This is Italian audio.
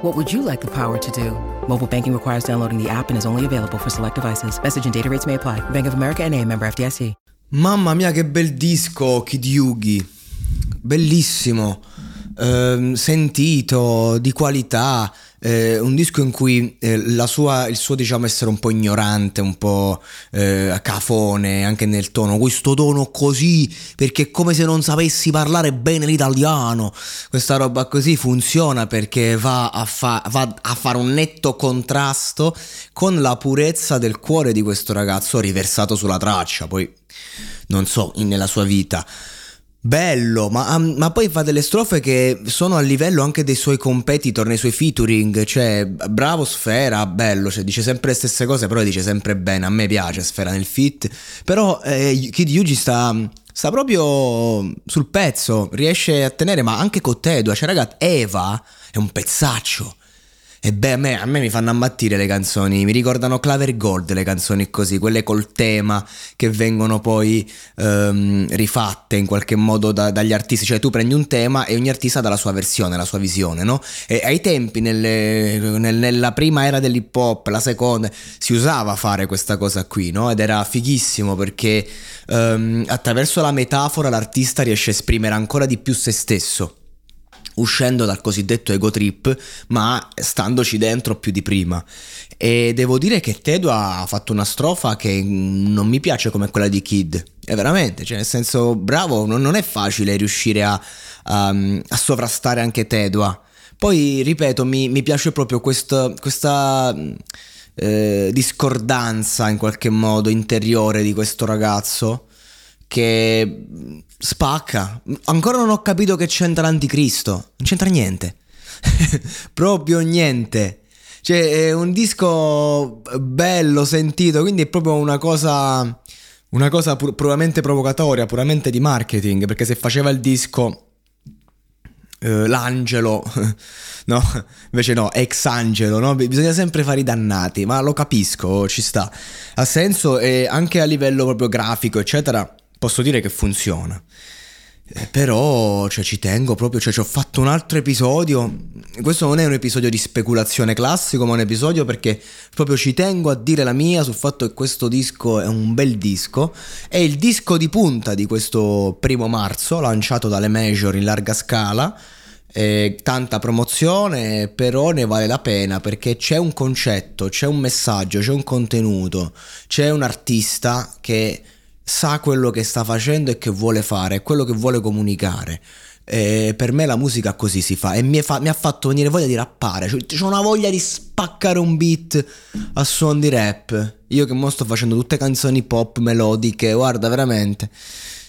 What would you like the power to do? Mobile banking requires downloading the app and is only available for select devices. Message and data rates may apply. Bank of America and a member FDIC. Mamma mia che bel disco Kid Yugi. Bellissimo. Ehm, sentito, di qualità. Eh, un disco in cui eh, sua, il suo diciamo essere un po' ignorante, un po' eh, cafone anche nel tono, questo tono così perché è come se non sapessi parlare bene l'italiano, questa roba così funziona perché va a, fa- va a fare un netto contrasto con la purezza del cuore di questo ragazzo riversato sulla traccia, poi non so, nella sua vita. Bello, ma, ma, poi fa delle strofe che sono a livello anche dei suoi competitor, nei suoi featuring, cioè bravo Sfera, bello, cioè, dice sempre le stesse cose, però dice sempre bene, a me piace Sfera nel fit, però eh, Kid Yugi sta, sta proprio sul pezzo, riesce a tenere, ma anche con Tedua, cioè ragazzi, Eva è un pezzaccio, e beh, a me, a me, mi fanno ammattire le canzoni, mi ricordano Claver Gold le canzoni così, quelle col tema che vengono poi um, rifatte in qualche modo da, dagli artisti, cioè tu prendi un tema e ogni artista dà la sua versione, la sua visione, no? E ai tempi, nelle, nel, nella prima era dell'hip hop, la seconda, si usava fare questa cosa qui, no? Ed era fighissimo perché um, attraverso la metafora l'artista riesce a esprimere ancora di più se stesso uscendo dal cosiddetto ego trip, ma standoci dentro più di prima. E devo dire che Tedo ha fatto una strofa che non mi piace come quella di Kid. È veramente, cioè nel senso, bravo, non, è facile riuscire a, a, a sovrastare anche Tedua. Poi, ripeto, mi, mi piace proprio questo, questa eh, discordanza in qualche modo interiore di questo ragazzo che spacca. Ancora non ho capito che c'entra l'anticristo. Non c'entra niente. proprio niente. Cioè, è un disco bello, sentito, quindi è proprio una cosa. Una cosa pur- puramente provocatoria, puramente di marketing. Perché se faceva il disco. Uh, l'angelo, no, invece no, ex angelo, no? Bisogna sempre fare i dannati, ma lo capisco, ci sta. Ha senso e anche a livello proprio grafico, eccetera posso dire che funziona. Eh, però cioè, ci tengo proprio, cioè, ci ho fatto un altro episodio. Questo non è un episodio di speculazione classico, ma un episodio perché proprio ci tengo a dire la mia sul fatto che questo disco è un bel disco. È il disco di punta di questo primo marzo, lanciato dalle Major in larga scala. Eh, tanta promozione, però ne vale la pena perché c'è un concetto, c'è un messaggio, c'è un contenuto, c'è un artista che sa quello che sta facendo e che vuole fare, quello che vuole comunicare. E per me la musica così si fa e mi, fa, mi ha fatto venire voglia di rappare, cioè, ho una voglia di spaccare un beat a suon di rap. Io che mo sto facendo tutte canzoni pop melodiche, guarda veramente.